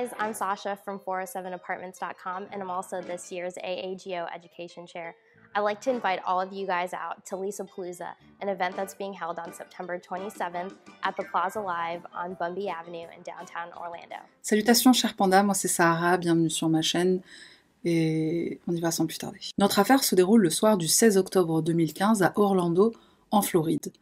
guys, I'm Sasha from 407apartments.com and I'm also this year's AAGO Education Chair. I'd like to invite all of you guys out to Lisa Palooza, an event that's being held on September 27th at the Plaza Live on Bumby Avenue in downtown Orlando. Salutations chers pandas, moi c'est Sahara, bienvenue sur ma chaîne et on y va sans plus tarder. Notre affaire se déroule le soir du 16 octobre 2015 à Orlando, en Floride.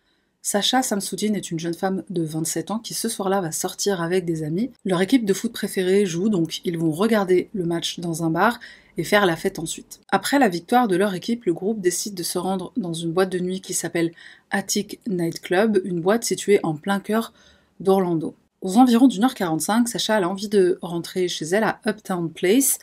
Sacha Samsoudine est une jeune femme de 27 ans qui ce soir-là va sortir avec des amis. Leur équipe de foot préférée joue, donc ils vont regarder le match dans un bar et faire la fête ensuite. Après la victoire de leur équipe, le groupe décide de se rendre dans une boîte de nuit qui s'appelle Attic Night Club, une boîte située en plein cœur d'Orlando. Aux environs d'une heure 45, Sacha a envie de rentrer chez elle à Uptown Place,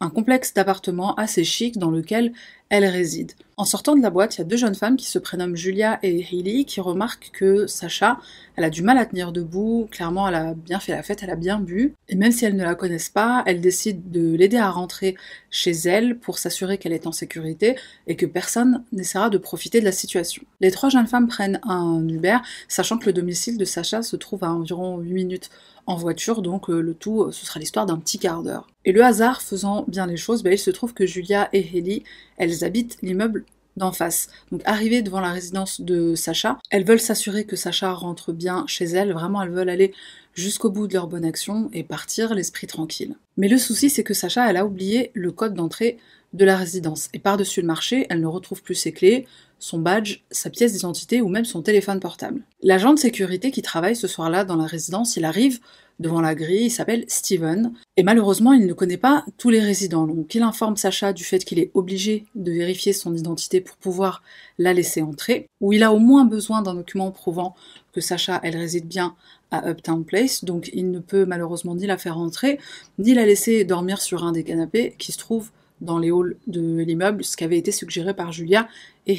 un complexe d'appartements assez chic dans lequel elle réside. En sortant de la boîte, il y a deux jeunes femmes qui se prénomment Julia et Hailey qui remarquent que Sacha, elle a du mal à tenir debout, clairement elle a bien fait la fête, elle a bien bu, et même si elles ne la connaissent pas, elles décident de l'aider à rentrer chez elle pour s'assurer qu'elle est en sécurité et que personne n'essaiera de profiter de la situation. Les trois jeunes femmes prennent un Uber, sachant que le domicile de Sacha se trouve à environ 8 minutes en voiture, donc euh, le tout, euh, ce sera l'histoire d'un petit quart d'heure. Et le hasard faisant bien les choses, bah, il se trouve que Julia et Haley, elles habitent l'immeuble d'en face. Donc arrivées devant la résidence de Sacha, elles veulent s'assurer que Sacha rentre bien chez elles, vraiment elles veulent aller jusqu'au bout de leur bonne action et partir l'esprit tranquille. Mais le souci c'est que Sacha elle a oublié le code d'entrée de la résidence et par-dessus le marché, elle ne retrouve plus ses clés, son badge, sa pièce d'identité ou même son téléphone portable. L'agent de sécurité qui travaille ce soir-là dans la résidence, il arrive devant la grille, il s'appelle Steven, et malheureusement il ne connaît pas tous les résidents, donc il informe Sacha du fait qu'il est obligé de vérifier son identité pour pouvoir la laisser entrer, ou il a au moins besoin d'un document prouvant que Sacha, elle réside bien à Uptown Place, donc il ne peut malheureusement ni la faire entrer, ni la laisser dormir sur un des canapés qui se trouve dans les halls de l'immeuble, ce qui avait été suggéré par Julia et.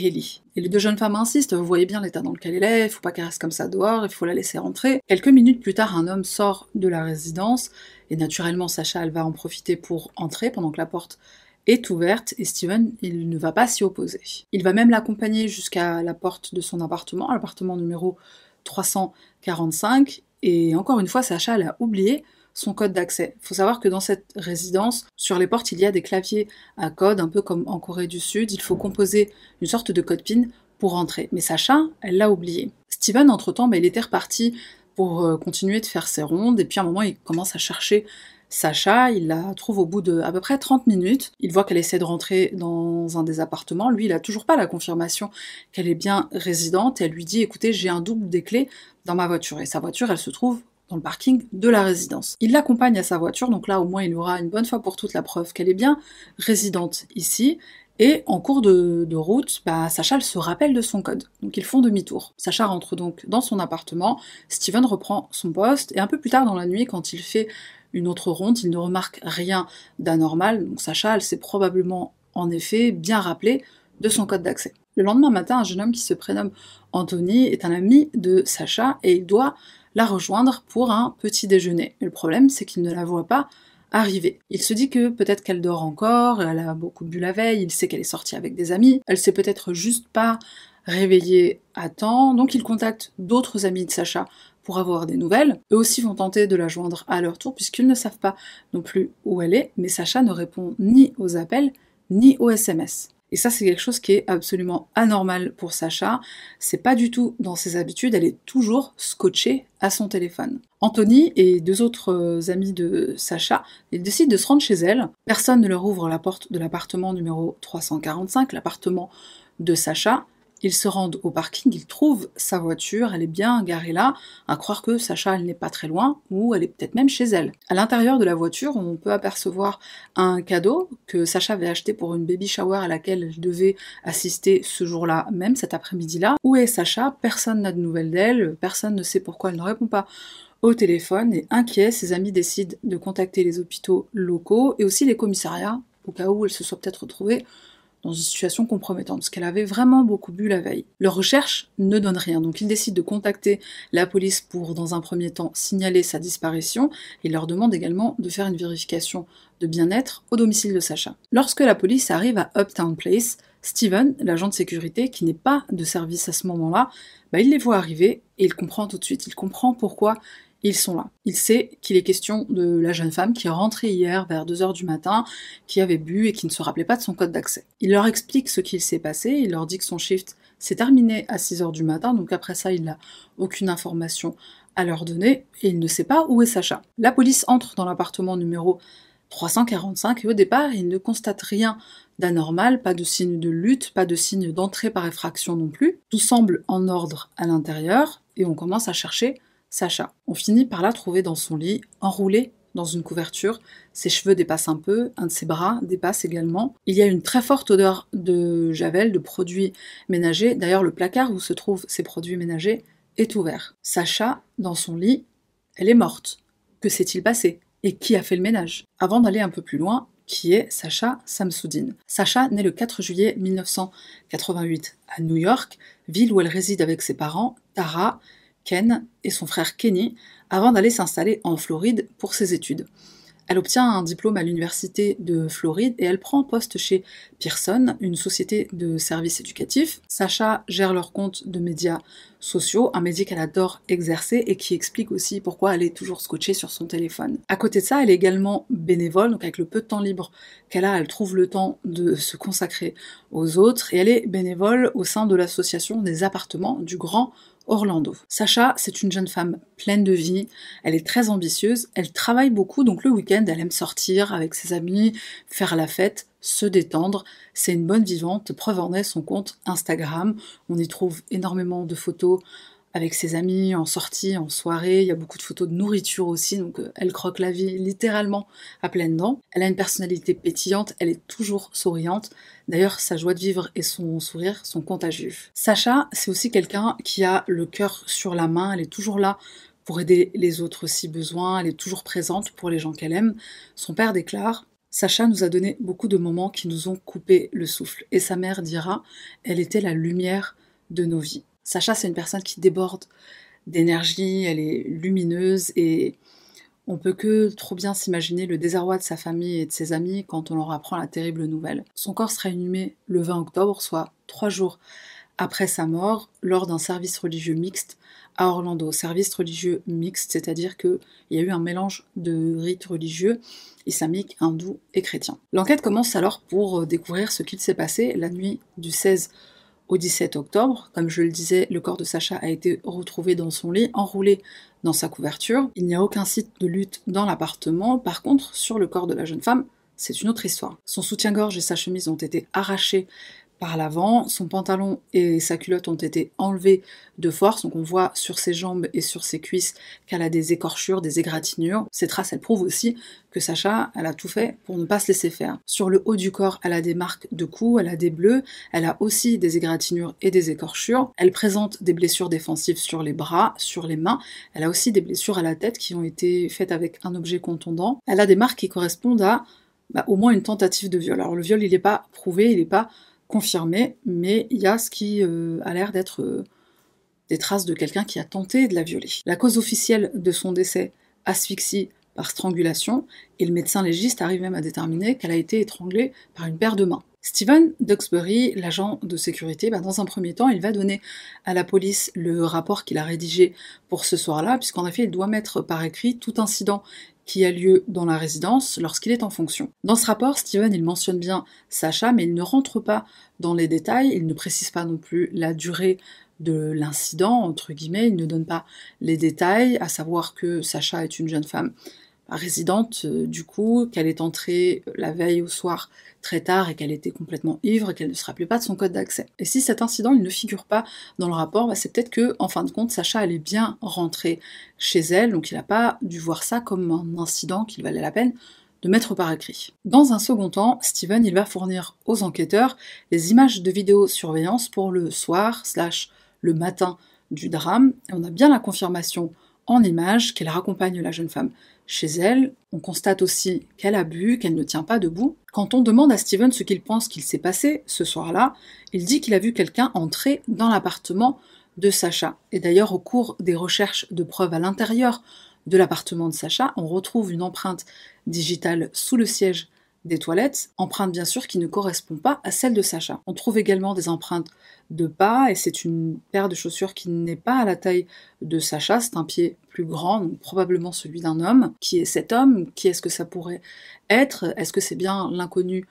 Et les deux jeunes femmes insistent, vous voyez bien l'état dans lequel elle est, il faut pas qu'elle reste comme ça dehors, il faut la laisser rentrer. Quelques minutes plus tard, un homme sort de la résidence, et naturellement Sacha, elle va en profiter pour entrer pendant que la porte est ouverte, et Steven, il ne va pas s'y opposer. Il va même l'accompagner jusqu'à la porte de son appartement, l'appartement numéro 345, et encore une fois, Sacha, elle a oublié son code d'accès. Il faut savoir que dans cette résidence, sur les portes, il y a des claviers à code, un peu comme en Corée du Sud. Il faut composer une sorte de code PIN pour rentrer. Mais Sacha, elle l'a oublié. Steven, entre-temps, bah, il était reparti pour euh, continuer de faire ses rondes, et puis à un moment, il commence à chercher Sacha, il la trouve au bout de à peu près 30 minutes. Il voit qu'elle essaie de rentrer dans un des appartements. Lui, il a toujours pas la confirmation qu'elle est bien résidente. elle lui dit, écoutez, j'ai un double des clés dans ma voiture. Et sa voiture, elle se trouve dans le parking de la résidence. Il l'accompagne à sa voiture, donc là au moins il aura une bonne fois pour toute la preuve qu'elle est bien résidente ici. Et en cours de, route, bah, Sacha se rappelle de son code, donc ils font demi-tour. Sacha rentre donc dans son appartement, Steven reprend son poste, et un peu plus tard dans la nuit, quand il fait une autre ronde, il ne remarque rien d'anormal, donc Sacha, s'est probablement en effet bien rappelé de son code d'accès. Le lendemain matin, un jeune homme qui se prénomme Anthony est un ami de Sacha et il doit la rejoindre pour un petit déjeuner. Mais le problème, c'est qu'il ne la voit pas arriver. Il se dit que peut-être qu'elle dort encore, elle a beaucoup bu la veille, il sait qu'elle est sortie avec des amis, elle s'est peut-être juste pas réveillée à temps, donc il contacte d'autres amis de Sacha pour avoir des nouvelles. Eux aussi vont tenter de la joindre à leur tour puisqu'ils ne savent pas non plus où elle est, mais Sacha ne répond ni aux appels ni aux SMS. Et ça, c'est quelque chose qui est absolument anormal pour Sacha. C'est pas du tout dans ses habitudes, elle est toujours scotchée à son téléphone. Anthony et deux autres euh, amis de Sacha, décident de se rendre chez elle. Personne ne leur ouvre la porte de l'appartement numéro 345, l'appartement de Sacha. Ils se rendent au parking, ils trouvent sa voiture, elle est bien garée là, à croire que Sacha, elle n'est pas très loin, ou elle est peut-être même chez elle. À l'intérieur de la voiture, on peut apercevoir un cadeau que Sacha avait acheté pour une baby shower à laquelle elle devait assister ce jour-là, même cet après-midi-là. Où est Sacha? Personne n'a de nouvelles d'elle, personne ne sait pourquoi elle ne répond pas au téléphone, et inquiet, ses amis décident de contacter les hôpitaux locaux et aussi les commissariats, au cas où elle se soit peut-être retrouvée dans une situation compromettante, parce qu'elle avait vraiment beaucoup bu la veille. Leur recherche ne donne rien, donc ils décident de contacter la police pour, dans un premier temps, signaler sa disparition, et leur demandent également de faire une vérification de bien-être au domicile de Sacha. Lorsque la police arrive à Uptown Place, Steven, l'agent de sécurité, qui n'est pas de service à ce moment-là, bah, il les voit arriver et il comprend tout de suite. Il comprend pourquoi ils sont là. Il sait qu'il est question de la jeune femme qui est rentrée hier vers 2h du matin, qui avait bu et qui ne se rappelait pas de son code d'accès. Il leur explique ce qu'il s'est passé, il leur dit que son shift s'est terminé à 6h du matin, donc après ça, il n'a aucune information à leur donner et il ne sait pas où est Sacha. La police entre dans l'appartement numéro 345 et au départ, il ne constate rien d'anormal, pas de signe de lutte, pas de signe d'entrée par effraction non plus. Tout semble en ordre à l'intérieur et on commence à chercher Sacha. On finit par la trouver dans son lit, enroulée dans une couverture, ses cheveux dépassent un peu, un de ses bras dépasse également. Il y a une très forte odeur de javel, de produits ménagers. D'ailleurs, le placard où se trouvent ces produits ménagers est ouvert. Sacha, dans son lit, elle est morte. Que s'est-il passé? Et qui a fait le ménage? Avant d'aller un peu plus loin, qui est Sacha Samsoudine. Sacha naît le 4 juillet 1988 à New York, ville où elle réside avec ses parents, Tara, Ken et son frère Kenny, avant d'aller s'installer en Floride pour ses études. Elle obtient un diplôme à l'université de Floride et elle prend poste chez Pearson, une société de services éducatifs. Sacha gère leur compte de médias sociaux, un métier qu'elle adore exercer et qui explique aussi pourquoi elle est toujours scotchée sur son téléphone. À côté de ça, elle est également bénévole, donc avec le peu de temps libre qu'elle a, elle trouve le temps de se consacrer aux autres et elle est bénévole au sein de l'association des appartements du Grand Orlando. Sacha, c'est une jeune femme pleine de vie, elle est très ambitieuse, elle travaille beaucoup, donc le week-end, elle aime sortir avec ses amis, faire la fête, se détendre. C'est une bonne vivante, preuve en est son compte Instagram. On y trouve énormément de photos avec ses amis, en sortie, en soirée. Il y a beaucoup de photos de nourriture aussi, donc euh, elle croque la vie littéralement à pleines dents. Elle a une personnalité pétillante, elle est toujours souriante. D'ailleurs, sa joie de vivre et son sourire sont contagieux. Sacha, c'est aussi quelqu'un qui a le cœur sur la main, elle est toujours là pour aider les autres si besoin, elle est toujours présente pour les gens qu'elle aime. Son père déclare Sacha nous a donné beaucoup de moments qui nous ont coupé le souffle. Et sa mère dira Elle était la lumière de nos vies. Sacha, c'est une personne qui déborde d'énergie, elle est lumineuse et on peut que trop bien s'imaginer le désarroi de sa famille et de ses amis quand on leur apprend la terrible nouvelle. Son corps sera inhumé le 20 octobre, soit trois jours après sa mort, lors d'un service religieux mixte à Orlando. Service religieux mixte, c'est-à-dire qu'il y a eu un mélange de rites religieux islamiques, hindous et chrétiens. L'enquête commence alors pour découvrir ce qu'il s'est passé la nuit du 16 au 17 octobre. Comme je le disais, le corps de Sacha a été retrouvé dans son lit, enroulé dans sa couverture. Il n'y a aucun site de lutte dans l'appartement. Par contre, sur le corps de la jeune femme, c'est une autre histoire. Son soutien-gorge et sa chemise ont été arrachés par l'avant, son pantalon et sa culotte ont été enlevés de force, donc on voit sur ses jambes et sur ses cuisses qu'elle a des écorchures, des égratignures. Ces traces, elles prouvent aussi que Sacha, elle a tout fait pour ne pas se laisser faire. Sur le haut du corps, elle a des marques de coups, elle a des bleus, elle a aussi des égratignures et des écorchures. Elle présente des blessures défensives sur les bras, sur les mains. Elle a aussi des blessures à la tête qui ont été faites avec un objet contondant. Elle a des marques qui correspondent à bah, au moins une tentative de viol. Alors le viol, il n'est pas prouvé, il n'est pas confirmé, mais il y a ce qui euh, a l'air d'être euh, des traces de quelqu'un qui a tenté de la violer. La cause officielle de son décès, asphyxie par strangulation, et le médecin légiste arrive même à déterminer qu'elle a été étranglée par une paire de mains. Stephen Duxbury, l'agent de sécurité, bah, dans un premier temps, il va donner à la police le rapport qu'il a rédigé pour ce soir-là, puisqu'en effet, il doit mettre par écrit tout incident qui a lieu dans la résidence lorsqu'il est en fonction. Dans ce rapport, Steven il mentionne bien Sacha, mais il ne rentre pas dans les détails, il ne précise pas non plus la durée de l'incident, entre guillemets, il ne donne pas les détails, à savoir que Sacha est une jeune femme résidente, euh, du coup, qu'elle est entrée la veille au soir très tard et qu'elle était complètement ivre et qu'elle ne se rappelait pas de son code d'accès. Et si cet incident ne figure pas dans le rapport, bah, c'est peut-être que, en fin de compte, Sacha elle est bien rentrée chez elle, donc il n'a pas dû voir ça comme un incident qu'il valait la peine de mettre par écrit. Dans un second temps, Steven il va fournir aux enquêteurs les images de vidéosurveillance pour le soir slash le matin du drame. Et on a bien la confirmation en images qu'elle raccompagne la jeune femme chez elle. On constate aussi qu'elle a bu, qu'elle ne tient pas debout. Quand on demande à Steven ce qu'il pense qu'il s'est passé ce soir-là, il dit qu'il a vu quelqu'un entrer dans l'appartement de Sacha. Et d'ailleurs, au cours des recherches de preuves à l'intérieur de l'appartement de Sacha, on retrouve une empreinte digitale sous le siège des toilettes, empreinte bien sûr qui ne correspond pas à celle de Sacha. On trouve également des empreintes de pas et c'est une paire de chaussures qui n'est pas à la taille de Sacha, c'est un pied plus grand, donc probablement celui d'un homme. Qui est cet homme? Qui est-ce que ça pourrait être? Est-ce que c'est bien l'inconnu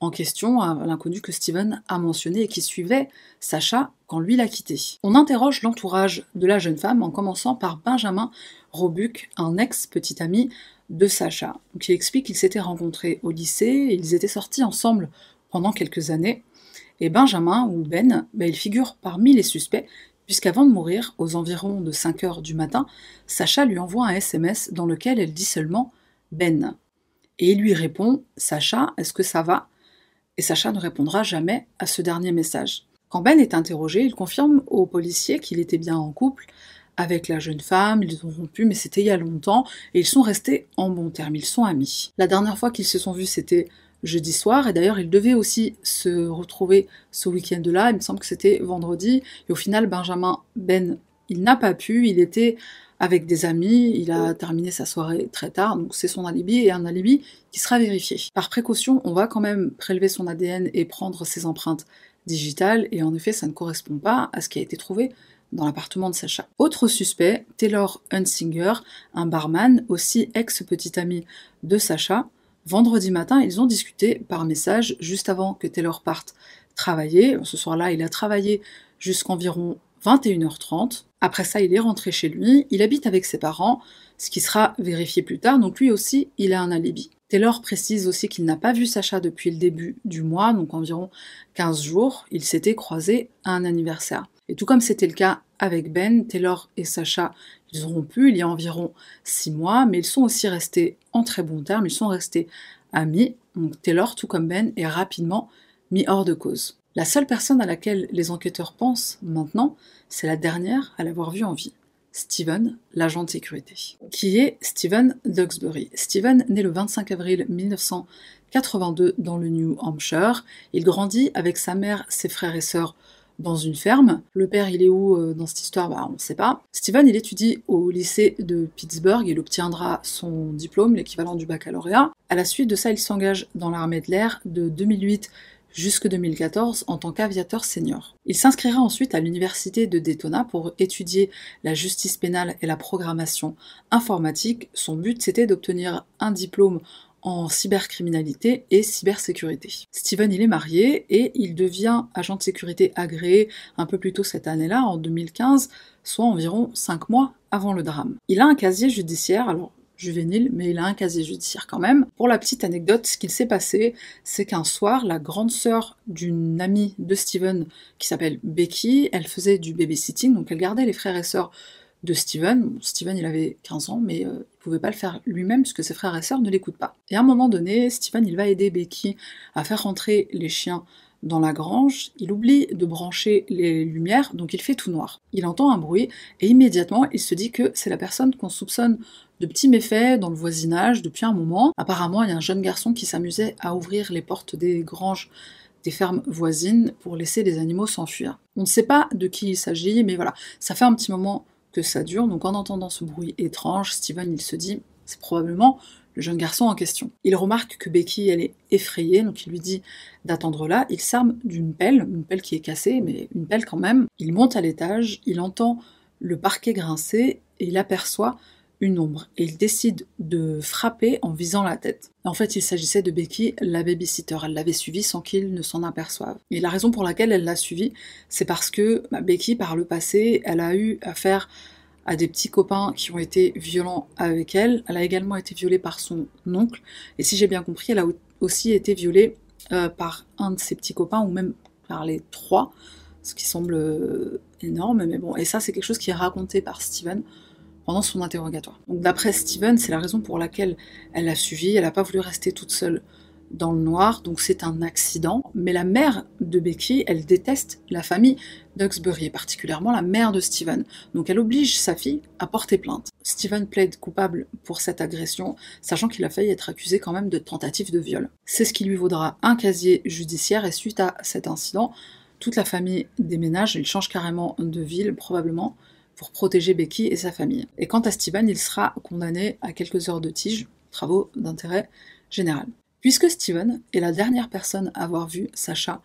en question, hein, l'inconnu que Steven a mentionné et qui suivait Sacha quand lui l'a quitté? On interroge l'entourage de la jeune femme en commençant par Benjamin Robuc, un ex-petit ami de Sacha, qui explique qu'ils s'étaient rencontrés au lycée, ils étaient sortis ensemble pendant quelques années, et Benjamin, ou Ben, ben il figure parmi les suspects, puisqu'avant de mourir, aux environs de 5 heures du matin, Sacha lui envoie un SMS dans lequel elle dit seulement Ben. Et il lui répond Sacha, est-ce que ça va? Et Sacha ne répondra jamais à ce dernier message. Quand Ben est interrogé, il confirme au policier qu'il était bien en couple avec la jeune femme, ils ont rompu, mais c'était il y a longtemps, et ils sont restés en bons termes, ils sont amis. La dernière fois qu'ils se sont vus, c'était jeudi soir, et d'ailleurs ils devaient aussi se retrouver ce week-end-là, il me semble que c'était vendredi, et au final Benjamin Ben, il n'a pas pu, il était avec des amis, il a terminé sa soirée très tard, donc c'est son alibi et un alibi qui sera vérifié. Par précaution, on va quand même prélever son ADN et prendre ses empreintes digitales, et en effet ça ne correspond pas à ce qui a été trouvé dans l'appartement de Sacha. Autre suspect, Taylor Hunsinger, un barman, aussi ex-petit ami de Sacha. Vendredi matin, ils ont discuté par message juste avant que Taylor parte travailler. Ce soir-là, il a travaillé jusqu'environ 21h30. Après ça, il est rentré chez lui. Il habite avec ses parents, ce qui sera vérifié plus tard. Donc lui aussi, il a un alibi. Taylor précise aussi qu'il n'a pas vu Sacha depuis le début du mois, donc environ 15 jours. Ils s'étaient croisés à un anniversaire. Et tout comme c'était le cas avec Ben, Taylor et Sacha, ils ont rompu il y a environ six mois, mais ils sont aussi restés en très bons termes, ils sont restés amis. Donc Taylor, tout comme Ben, est rapidement mis hors de cause. La seule personne à laquelle les enquêteurs pensent maintenant, c'est la dernière à l'avoir vu en vie. Steven, l'agent de sécurité. Qui est Steven Duxbury Steven, né le 25 avril 1982 dans le New Hampshire, il grandit avec sa mère, ses frères et sœurs dans une ferme. Le père, il est où euh, dans cette histoire? Bah, On ne sait pas. Steven, il étudie au lycée de Pittsburgh. Il obtiendra son diplôme, l'équivalent du baccalauréat. À la suite de ça, il s'engage dans l'armée de l'air de 2008 jusqu'en 2014 en tant qu'aviateur senior. Il s'inscrira ensuite à l'université de Daytona pour étudier la justice pénale et la programmation informatique. Son but, c'était d'obtenir un diplôme en cybercriminalité et cybersécurité. Steven, il est marié et il devient agent de sécurité agréé un peu plus tôt cette année-là, en 2015, soit environ 5 mois avant le drame. Il a un casier judiciaire, alors juvénile, mais il a un casier judiciaire quand même. Pour la petite anecdote, ce qu'il s'est passé, c'est qu'un soir, la grande sœur d'une amie de Steven qui s'appelle Becky, elle faisait du babysitting, donc elle gardait les frères et sœurs de Steven. Steven, il avait 15 ans, mais euh, il pouvait pas le faire lui-même puisque ses frères et sœurs ne l'écoutent pas. Et à un moment donné, Steven, il va aider Becky à faire rentrer les chiens dans la grange, il oublie de brancher les lumières, donc il fait tout noir. Il entend un bruit et immédiatement il se dit que c'est la personne qu'on soupçonne de petits méfaits dans le voisinage depuis un moment. Apparemment, il y a un jeune garçon qui s'amusait à ouvrir les portes des granges des fermes voisines pour laisser les animaux s'enfuir. On ne sait pas de qui il s'agit, mais voilà, ça fait un petit moment que ça dure. Donc en entendant ce bruit étrange, Steven il se dit c'est probablement le jeune garçon en question. Il remarque que Becky elle est effrayée, donc il lui dit d'attendre là. Il s'arme d'une pelle, une pelle qui est cassée, mais une pelle quand même. Il monte à l'étage, il entend le parquet grincer et il aperçoit une ombre et il décide de frapper en visant la tête. En fait, il s'agissait de Becky, la babysitter. Elle l'avait suivi sans qu'il ne s'en aperçoive. Et la raison pour laquelle elle l'a suivi, c'est parce que bah, Becky, par le passé, elle a eu affaire à des petits copains qui ont été violents avec elle. Elle a également été violée par son oncle. Et si j'ai bien compris, elle a aussi été violée euh, par un de ses petits copains, ou même par les trois, ce qui semble euh, énorme. Mais bon, et ça, c'est quelque chose qui est raconté par Steven pendant son interrogatoire. Donc d'après Steven, c'est la raison pour laquelle elle l'a suivi, elle n'a pas voulu rester toute seule dans le noir, donc c'est un accident. Mais la mère de Becky, elle déteste la famille Duxbury, et particulièrement la mère de Steven. Donc elle oblige sa fille à porter plainte. Steven plaide coupable pour cette agression, sachant qu'il a failli être accusé quand même de tentative de viol. C'est ce qui lui vaudra un casier judiciaire, et suite à cet incident, toute la famille déménage, il change carrément de ville probablement, pour protéger Becky et sa famille. Et quant à Steven, il sera condamné à quelques heures de tige, travaux d'intérêt général. Puisque Steven est la dernière personne à avoir vu Sacha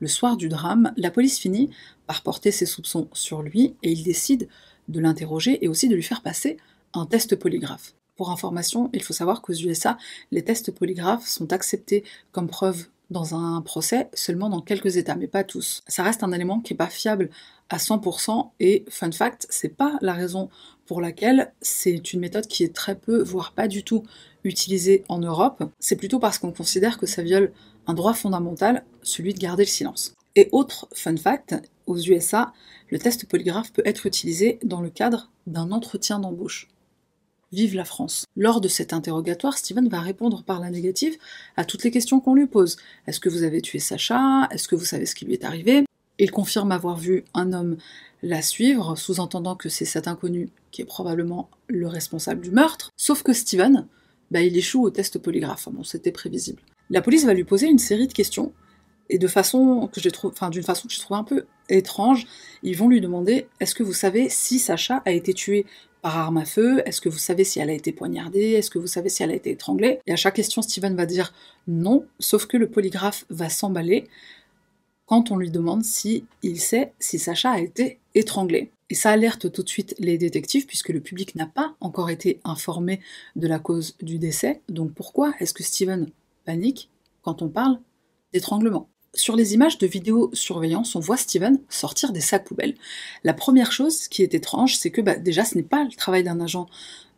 le soir du drame, la police finit par porter ses soupçons sur lui et il décide de l'interroger et aussi de lui faire passer un test polygraphe. Pour information, il faut savoir qu'aux USA, les tests polygraphes sont acceptés comme preuve dans un procès seulement dans quelques États, mais pas tous. Ça reste un élément qui n'est pas fiable à 100% et fun fact, c'est pas la raison pour laquelle c'est une méthode qui est très peu, voire pas du tout utilisée en Europe. C'est plutôt parce qu'on considère que ça viole un droit fondamental, celui de garder le silence. Et autre fun fact, aux USA, le test polygraphe peut être utilisé dans le cadre d'un entretien d'embauche. Vive la France. Lors de cet interrogatoire, Steven va répondre par la négative à toutes les questions qu'on lui pose. Est-ce que vous avez tué Sacha? Est-ce que vous savez ce qui lui est arrivé? Il confirme avoir vu un homme la suivre, sous-entendant que c'est cet inconnu qui est probablement le responsable du meurtre. Sauf que Steven, bah, il échoue au test polygraphe. Bon, c'était prévisible. La police va lui poser une série de questions et de façon que j'ai trouvé, enfin d'une façon que je trouve un peu étrange, ils vont lui demander est-ce que vous savez si Sacha a été tué par arme à feu? Est-ce que vous savez si elle a été poignardée? Est-ce que vous savez si elle a été étranglée? Et à chaque question, Steven va dire non, sauf que le polygraphe va s'emballer quand on lui demande si il sait si Sacha a été étranglée. Et ça alerte tout de suite les détectives puisque le public n'a pas encore été informé de la cause du décès. Donc pourquoi est-ce que Steven panique quand on parle d'étranglement? Sur les images de vidéosurveillance, on voit Steven sortir des sacs poubelles. La première chose qui est étrange, c'est que bah, déjà ce n'est pas le travail d'un agent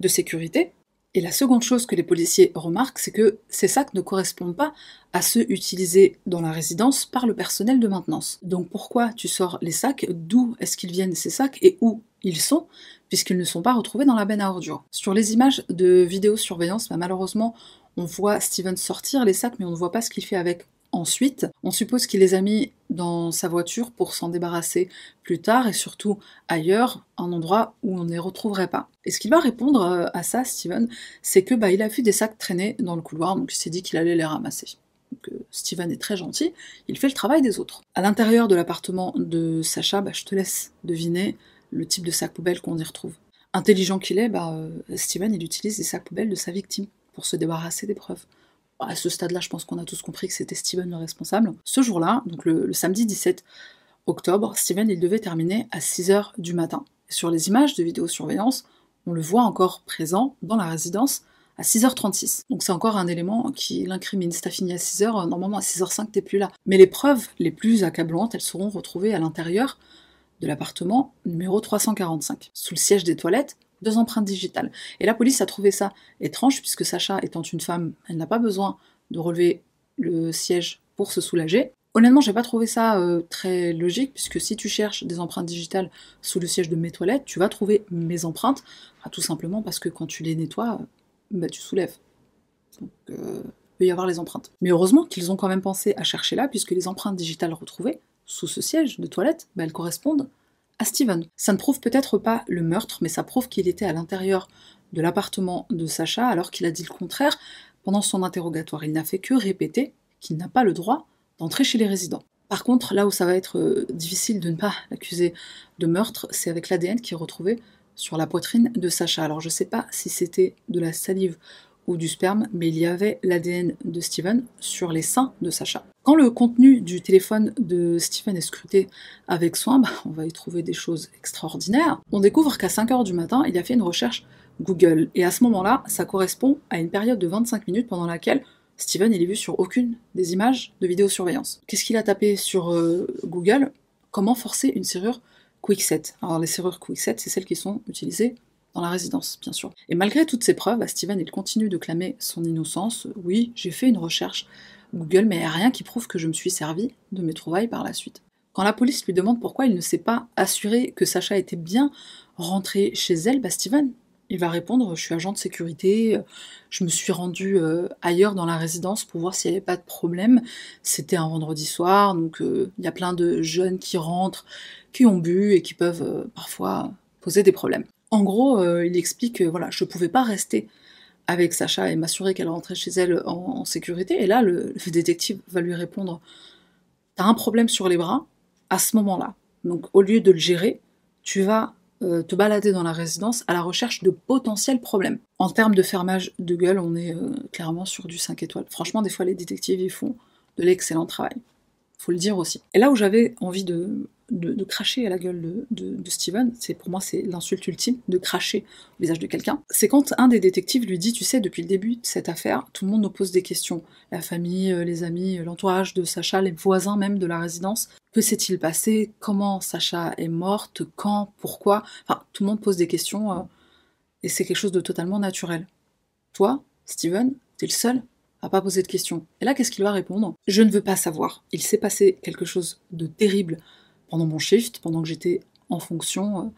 de sécurité. Et la seconde chose que les policiers remarquent, c'est que ces sacs ne correspondent pas à ceux utilisés dans la résidence par le personnel de maintenance. Donc pourquoi tu sors les sacs? D'où est-ce qu'ils viennent ces sacs? Et où ils sont? Puisqu'ils ne sont pas retrouvés dans la benne à ordures. Sur les images de vidéosurveillance, bah, malheureusement, on voit Steven sortir les sacs, mais on ne voit pas ce qu'il fait avec ensuite. On suppose qu'il les a mis dans sa voiture pour s'en débarrasser plus tard et surtout ailleurs, un endroit où on ne les retrouverait pas. Et ce qu'il va répondre euh, à ça, Steven, c'est que bah, il a vu des sacs traîner dans le couloir, donc il s'est dit qu'il allait les ramasser. Euh, Steven est très gentil, il fait le travail des autres. À l'intérieur de l'appartement de Sacha, bah, je te laisse deviner le type de sac poubelle qu'on y retrouve. Intelligent qu'il est, bah, euh, Steven il utilise des sacs poubelles de sa victime pour se débarrasser des preuves à ce stade-là, je pense qu'on a tous compris que c'était Steven le responsable. Ce jour-là, donc le, samedi 17 octobre, Steven il devait terminer à 6h du matin. sur les images de vidéosurveillance, on le voit encore présent dans la résidence à 6h36. Donc c'est encore un élément qui l'incrimine. Si t'as fini à 6h, normalement à 6h05 t'es plus là. Mais les preuves les plus accablantes, elles seront retrouvées à l'intérieur de l'appartement numéro 345, sous le siège des toilettes, deux empreintes digitales. Et la police a trouvé ça étrange, puisque Sacha étant une femme, elle n'a pas besoin de relever le siège pour se soulager. Honnêtement, j'ai pas trouvé ça euh, très logique, puisque si tu cherches des empreintes digitales sous le siège de mes toilettes, tu vas trouver mes empreintes, tout simplement parce que quand tu les nettoies, bah, tu soulèves. Donc, euh, il peut y avoir les empreintes. Mais heureusement qu'ils ont quand même pensé à chercher là, puisque les empreintes digitales retrouvées sous ce siège de toilette, bah, elles correspondent Steven. Ça ne prouve peut-être pas le meurtre, mais ça prouve qu'il était à l'intérieur de l'appartement de Sacha alors qu'il a dit le contraire pendant son interrogatoire. Il n'a fait que répéter qu'il n'a pas le droit d'entrer chez les résidents. Par contre, là où ça va être euh, difficile de ne pas l'accuser de meurtre, c'est avec l'ADN qui est retrouvé sur la poitrine de Sacha. Alors je ne sais pas si c'était de la salive ou du sperme, mais il y avait l'ADN de Steven sur les seins de Sacha. Quand le contenu du téléphone de Steven est scruté avec soin, bah, on va y trouver des choses extraordinaires. On découvre qu'à 5h du matin, il a fait une recherche Google. Et à ce moment-là, ça correspond à une période de 25 minutes pendant laquelle Steven il est vu sur aucune des images de vidéosurveillance. Qu'est-ce qu'il a tapé sur euh, Google? Comment forcer une serrure Quickset? Alors les serrures Quickset, c'est celles qui sont utilisées dans la résidence, bien sûr. Et malgré toutes ces preuves, Steven il continue de clamer son innocence. Oui, j'ai fait une recherche Google, mais rien qui prouve que je me suis servi de mes trouvailles par la suite. Quand la police lui demande pourquoi il ne s'est pas assuré que Sacha était bien rentré chez elle, bah Steven, il va répondre Je suis agent de sécurité, je me suis rendu euh, ailleurs dans la résidence pour voir s'il n'y avait pas de problème. C'était un vendredi soir, donc euh, il y a plein de jeunes qui rentrent, qui ont bu et qui peuvent euh, parfois poser des problèmes. En gros, il explique que voilà, je ne pouvais pas rester avec Sacha et m'assurer qu'elle rentrait chez elle en, sécurité. Et là, le, détective va lui répondre T'as un problème sur les bras à ce moment-là. Donc, au lieu de le gérer, tu vas euh, te balader dans la résidence à la recherche de potentiels problèmes. En termes de fermage de gueule, on est euh, clairement sur du 5 étoiles. Franchement, des fois, les détectives, ils font de l'excellent travail. Faut le dire aussi. Et là où j'avais envie de, de, cracher à la gueule de, Steven, c'est pour moi c'est l'insulte ultime, de cracher au visage de quelqu'un, c'est quand un des détectives lui dit, tu sais, depuis le début de cette affaire, tout le monde nous pose des questions. La famille, euh, les amis, l'entourage de Sacha, les voisins même de la résidence. Que s'est-il passé? Comment Sacha est morte? Quand? Pourquoi? Enfin, tout le monde pose des questions euh, et c'est quelque chose de totalement naturel. Toi, Steven, t'es le seul à pas poser de questions. Et là, qu'est-ce qu'il va répondre? Je ne veux pas savoir. Il s'est passé quelque chose de terrible pendant mon shift, pendant que j'étais en fonction. Euh,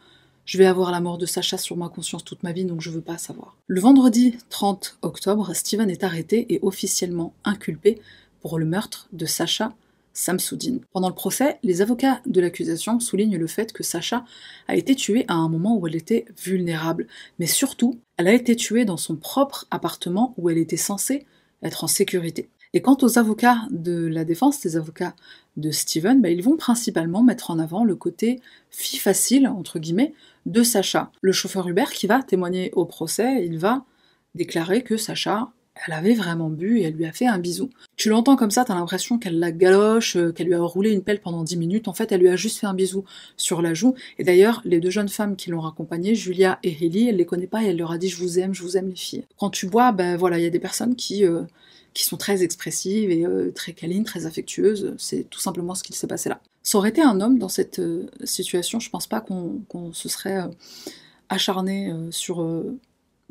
je vais avoir la mort de Sacha sur ma conscience toute ma vie, donc je veux pas savoir. Le vendredi 30 octobre, Steven est arrêté et officiellement inculpé pour le meurtre de Sacha Samsoudine. Pendant le procès, les avocats de l'accusation soulignent le fait que Sacha a été tuée à un moment où elle était vulnérable, mais surtout, elle a été tuée dans son propre appartement où elle était censée être en sécurité. Et quant aux avocats de la défense, les avocats de Steven, bah, ils vont principalement mettre en avant le côté fille facile, entre guillemets, de Sacha. Le chauffeur Uber qui va témoigner au procès, il va déclarer que Sacha, elle avait vraiment bu et elle lui a fait un bisou. Tu l'entends comme ça, t'as l'impression qu'elle la galoche, euh, qu'elle lui a roulé une pelle pendant 10 minutes. En fait, elle lui a juste fait un bisou sur la joue. Et d'ailleurs, les deux jeunes femmes qui l'ont raccompagnée, Julia et Ellie, elle les connaît pas et elle leur a dit je vous aime, je vous aime les filles. Quand tu bois, ben voilà, il y a des personnes qui euh, qui sont très expressives et euh, très câlines, très affectueuses. C'est tout simplement ce qu'il s'est passé là. Ça aurait été un homme dans cette euh, situation, je pense pas qu'on se serait euh, acharné sur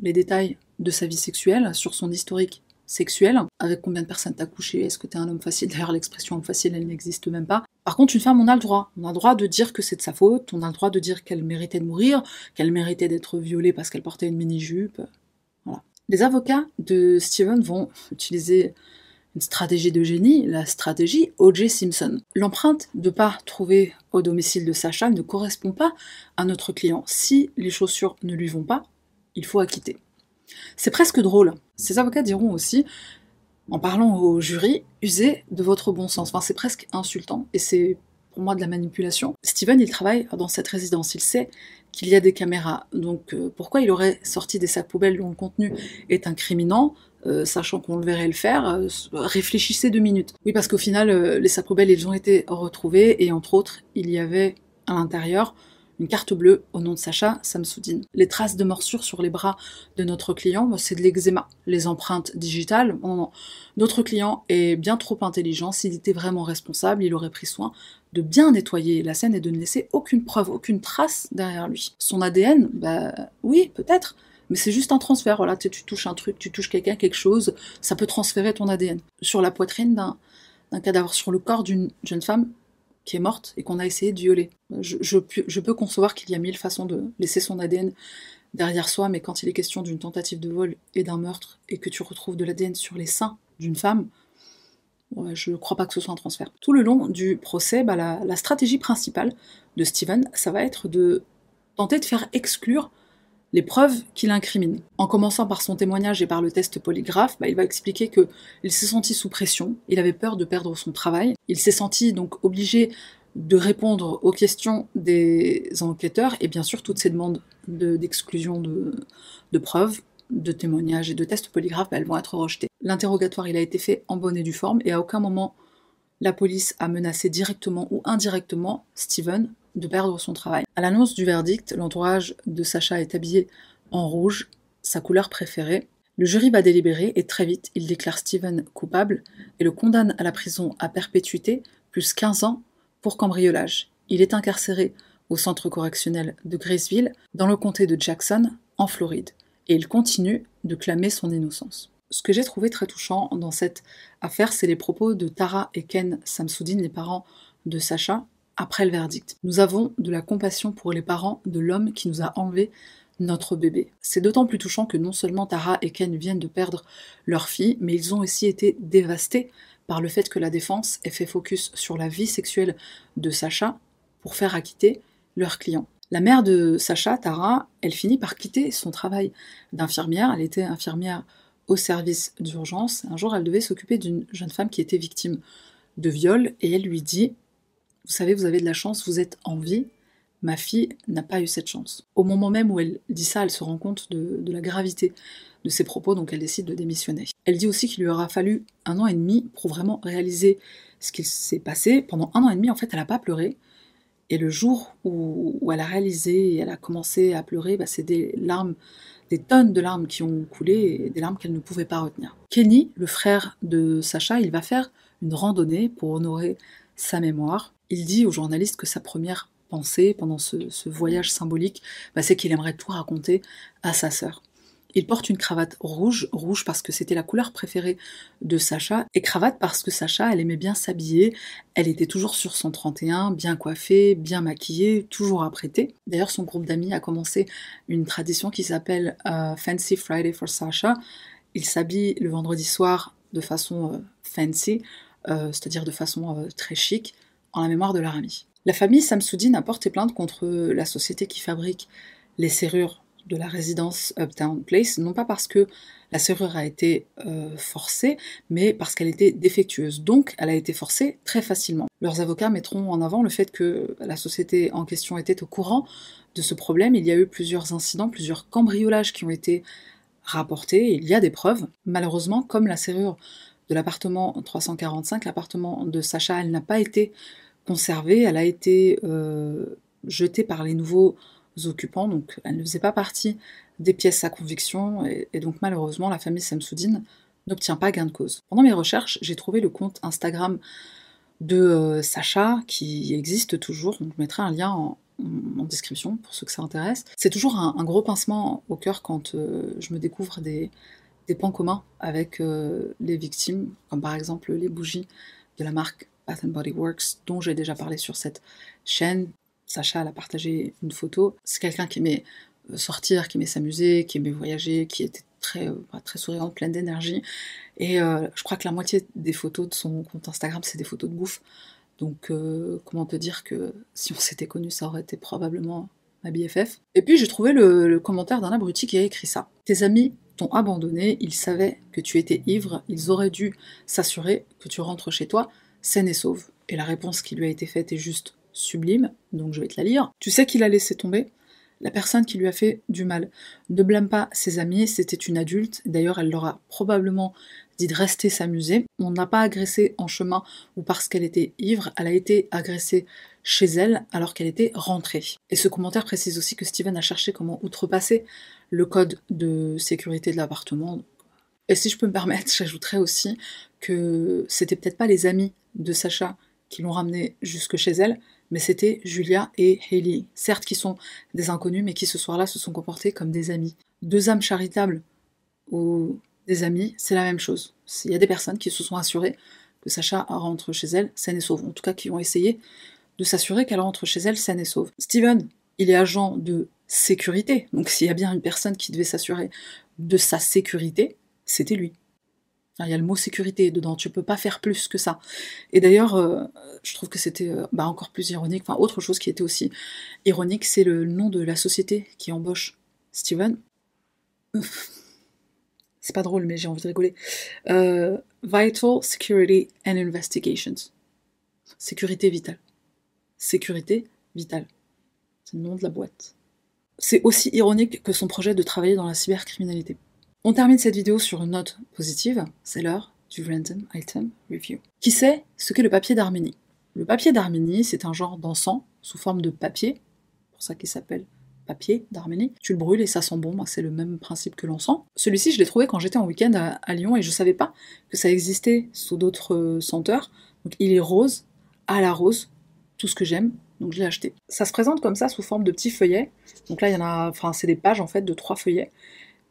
les détails de sa vie sexuelle, sur son historique sexuel, avec combien de personnes t'as couché, est-ce que t'es un homme facile? D'ailleurs, l'expression homme facile, elle n'existe même pas. Par contre, une femme, on a le droit. On a le droit de dire que c'est de sa faute, on a le droit de dire qu'elle méritait de mourir, qu'elle méritait d'être violée parce qu'elle portait une mini-jupe. Les avocats de Steven vont utiliser une stratégie de génie, la stratégie O.J. Simpson. L'empreinte de pas trouver au domicile de Sacha ne correspond pas à notre client. Si les chaussures ne lui vont pas, il faut acquitter. C'est presque drôle. Ces avocats diront aussi, en parlant au jury, usez de votre bon sens. Enfin, c'est presque insultant et c'est moi de la manipulation. Steven, il travaille dans cette résidence. Il sait qu'il y a des caméras. Donc euh, pourquoi il aurait sorti des sacs poubelles dont le contenu est incriminant, euh, sachant qu'on le verrait le faire euh, Réfléchissez deux minutes. Oui, parce qu'au final, les sacs poubelles, ils ont été retrouvés, et entre autres, il y avait à l'intérieur une carte bleue au nom de Sacha Samsoudine. Les traces de morsures sur les bras de notre client, c'est de l'eczéma. Les empreintes digitales, non, non. Notre client est bien trop intelligent. S'il était vraiment responsable, il aurait pris soin de bien nettoyer la scène et de ne laisser aucune preuve, aucune trace derrière lui. Son ADN, bah oui, peut-être, mais c'est juste un transfert. Voilà, tu, touches un truc, tu touches quelqu'un, quelque chose, ça peut transférer ton ADN. Sur la poitrine d'un cadavre, sur le corps d'une jeune femme qui est morte et qu'on a essayé de violer. Je peux concevoir qu'il y a mille façons de laisser son ADN derrière soi, mais quand il est question d'une tentative de vol et d'un meurtre et que tu retrouves de l'ADN sur les seins d'une femme, je ne crois pas que ce soit un transfert. Tout le long du procès, bah, la, stratégie principale de Steven, ça va être de tenter de faire exclure les preuves qu'il incrimine. En commençant par son témoignage et par le test polygraphe, bah, il va expliquer qu'il s'est senti sous pression, il avait peur de perdre son travail, il s'est senti donc obligé de répondre aux questions des enquêteurs et bien sûr toutes ces demandes d'exclusion de preuves de témoignages et de tests polygraphes, bah, elles vont être rejetées. L'interrogatoire, il a été fait en bonne et due forme, et à aucun moment la police a menacé directement ou indirectement Steven de perdre son travail. À l'annonce du verdict, l'entourage de Sacha est habillé en rouge, sa couleur préférée. Le jury va délibérer et très vite, il déclare Steven coupable et le condamne à la prison à perpétuité, plus 15 ans, pour cambriolage. Il est incarcéré au centre correctionnel de Graceville, dans le comté de Jackson, en Floride et il continue de clamer son innocence. Ce que j'ai trouvé très touchant dans cette affaire, c'est les propos de Tara et Ken Samsoudine, les parents de Sacha, après le verdict. Nous avons de la compassion pour les parents de l'homme qui nous a enlevé notre bébé. C'est d'autant plus touchant que non seulement Tara et Ken viennent de perdre leur fille, mais ils ont aussi été dévastés par le fait que la défense ait fait focus sur la vie sexuelle de Sacha pour faire acquitter leur client. La mère de Sacha, Tara, elle finit par quitter son travail d'infirmière. Elle était infirmière au service d'urgence. Un jour, elle devait s'occuper d'une jeune femme qui était victime de viol et elle lui dit Vous savez, vous avez de la chance, vous êtes en vie, Ma fille n'a pas eu cette chance. Au moment même où elle dit ça, elle se rend compte de, la gravité de ses propos, donc elle décide de démissionner. Elle dit aussi qu'il lui aura fallu un an et demi pour vraiment réaliser ce qu'il s'est passé. Pendant un an et demi, en fait, elle n'a pas pleuré. Et le jour où, elle a réalisé et elle a commencé à pleurer, bah, c'est des larmes, des tonnes de larmes qui ont coulé et des larmes qu'elle ne pouvait pas retenir. Kenny, le frère de Sacha, il va faire une randonnée pour honorer sa mémoire. Il dit aux journalistes que sa première pensée pendant ce, ce voyage symbolique, bah, c'est qu'il aimerait tout raconter à sa sœur. Il porte une cravate rouge, rouge parce que c'était la couleur préférée de Sacha, et cravate parce que Sacha, elle aimait bien s'habiller, elle était toujours sur son 31, bien coiffée, bien maquillée, toujours apprêtée. D'ailleurs, son groupe d'amis a commencé une tradition qui s'appelle uh, Fancy Friday for Sacha. Il s'habille le vendredi soir de façon euh, fancy, euh, c'est-à-dire de façon euh, très chic, en la mémoire de leur ami. La famille Samsoudine a porté plainte contre la société qui fabrique les serrures de la résidence Uptown Place, non pas parce que la serrure a été euh, forcée, mais parce qu'elle était défectueuse. Donc, elle a été forcée très facilement. Leurs avocats mettront en avant le fait que la société en question était au courant de ce problème. Il y a eu plusieurs incidents, plusieurs cambriolages qui ont été rapportés. Il y a des preuves. Malheureusement, comme la serrure de l'appartement 345, l'appartement de Sacha, elle n'a pas été conservée. Elle a été euh, jetée par les nouveaux occupants, donc elle ne faisait pas partie des pièces à conviction, et, donc malheureusement la famille Samsoudine n'obtient pas gain de cause. Pendant mes recherches, j'ai trouvé le compte Instagram de euh, Sacha, qui existe toujours, donc je mettrai un lien en, description pour ceux que ça intéresse. C'est toujours un, un, gros pincement au cœur quand euh, je me découvre des, des, points communs avec euh, les victimes, comme par exemple les bougies de la marque Bath Body Works, dont j'ai déjà parlé sur cette chaîne, Sacha, elle a partagé une photo. C'est quelqu'un qui aimait euh, sortir, qui aimait s'amuser, qui aimait voyager, qui était très, euh, très souriante, pleine d'énergie. Et euh, je crois que la moitié des photos de son compte Instagram, c'est des photos de bouffe. Donc, comment te dire que si on s'était connu, ça aurait été probablement ma BFF. Et puis, j'ai trouvé le commentaire d'un abruti qui a écrit ça. Tes amis t'ont abandonné, ils savaient que tu étais ivre, ils auraient dû s'assurer que tu rentres chez toi saine et sauve. Et la réponse qui lui a été faite est juste sublime, donc je vais te la lire. Tu sais qu'il a laissé tomber? La personne qui lui a fait du mal. Ne blâme pas ses amis, c'était une adulte, d'ailleurs elle leur a probablement dit de rester s'amuser. On n'a pas agressé en chemin ou parce qu'elle était ivre, elle a été agressée chez elle alors qu'elle était rentrée. Et ce commentaire précise aussi que Steven a cherché comment outrepasser le code de sécurité de l'appartement. Et si je peux me permettre, j'ajouterais aussi que c'était peut-être pas les amis de Sacha qui l'ont ramenée jusque chez elle, mais c'était Julia et Hailey, certes qui sont des inconnus, mais qui ce soir-là se sont comportés comme des amis. Deux âmes charitables ou des amis, c'est la même chose. Il y a des personnes qui se sont assurées que Sacha rentre chez elle saine et sauve, en tout cas qui ont essayé de s'assurer qu'elle rentre chez elle saine et sauve. Steven, il est agent de sécurité, donc s'il y a bien une personne qui devait s'assurer de sa sécurité, c'était lui. Il y a le mot sécurité dedans, tu peux pas faire plus que ça. Et d'ailleurs, euh, je trouve que c'était euh, bah, encore plus ironique, enfin autre chose qui était aussi ironique, c'est le nom de la société qui embauche Steven. c'est pas drôle, mais j'ai envie de rigoler. Euh, Vital Security and Investigations. Sécurité vitale. Sécurité vitale. C'est le nom de la boîte. C'est aussi ironique que son projet de travailler dans la cybercriminalité. On termine cette vidéo sur une note positive, c'est l'heure du Random Item Review. Qui sait ce qu'est le papier d'Arménie? Le papier d'Arménie, c'est un genre d'encens sous forme de papier, pour ça qu'il s'appelle papier d'Arménie. Tu le brûles et ça sent bon, c'est le même principe que l'encens. Celui-ci, je l'ai trouvé quand j'étais en week-end à, Lyon et je savais pas que ça existait sous d'autres euh, senteurs. Donc il est rose, à la rose, tout ce que j'aime, donc je l'ai acheté. Ça se présente comme ça sous forme de petits feuillets. Donc là, il y en a, enfin, c'est des pages en fait de trois feuillets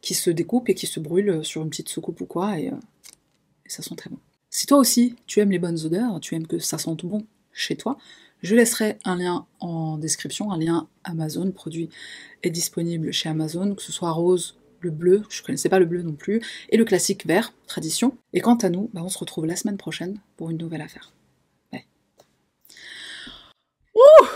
qui se découpe et qui se brûle sur une petite soucoupe ou quoi, et, euh, et, ça sent très bon. Si toi aussi tu aimes les bonnes odeurs, tu aimes que ça sente bon chez toi, je laisserai un lien en description, un lien Amazon, produit est disponible chez Amazon, que ce soit rose, le bleu, je connaissais pas le bleu non plus, et le classique vert, tradition. Et quant à nous, bah on se retrouve la semaine prochaine pour une nouvelle affaire. Bye. Ouh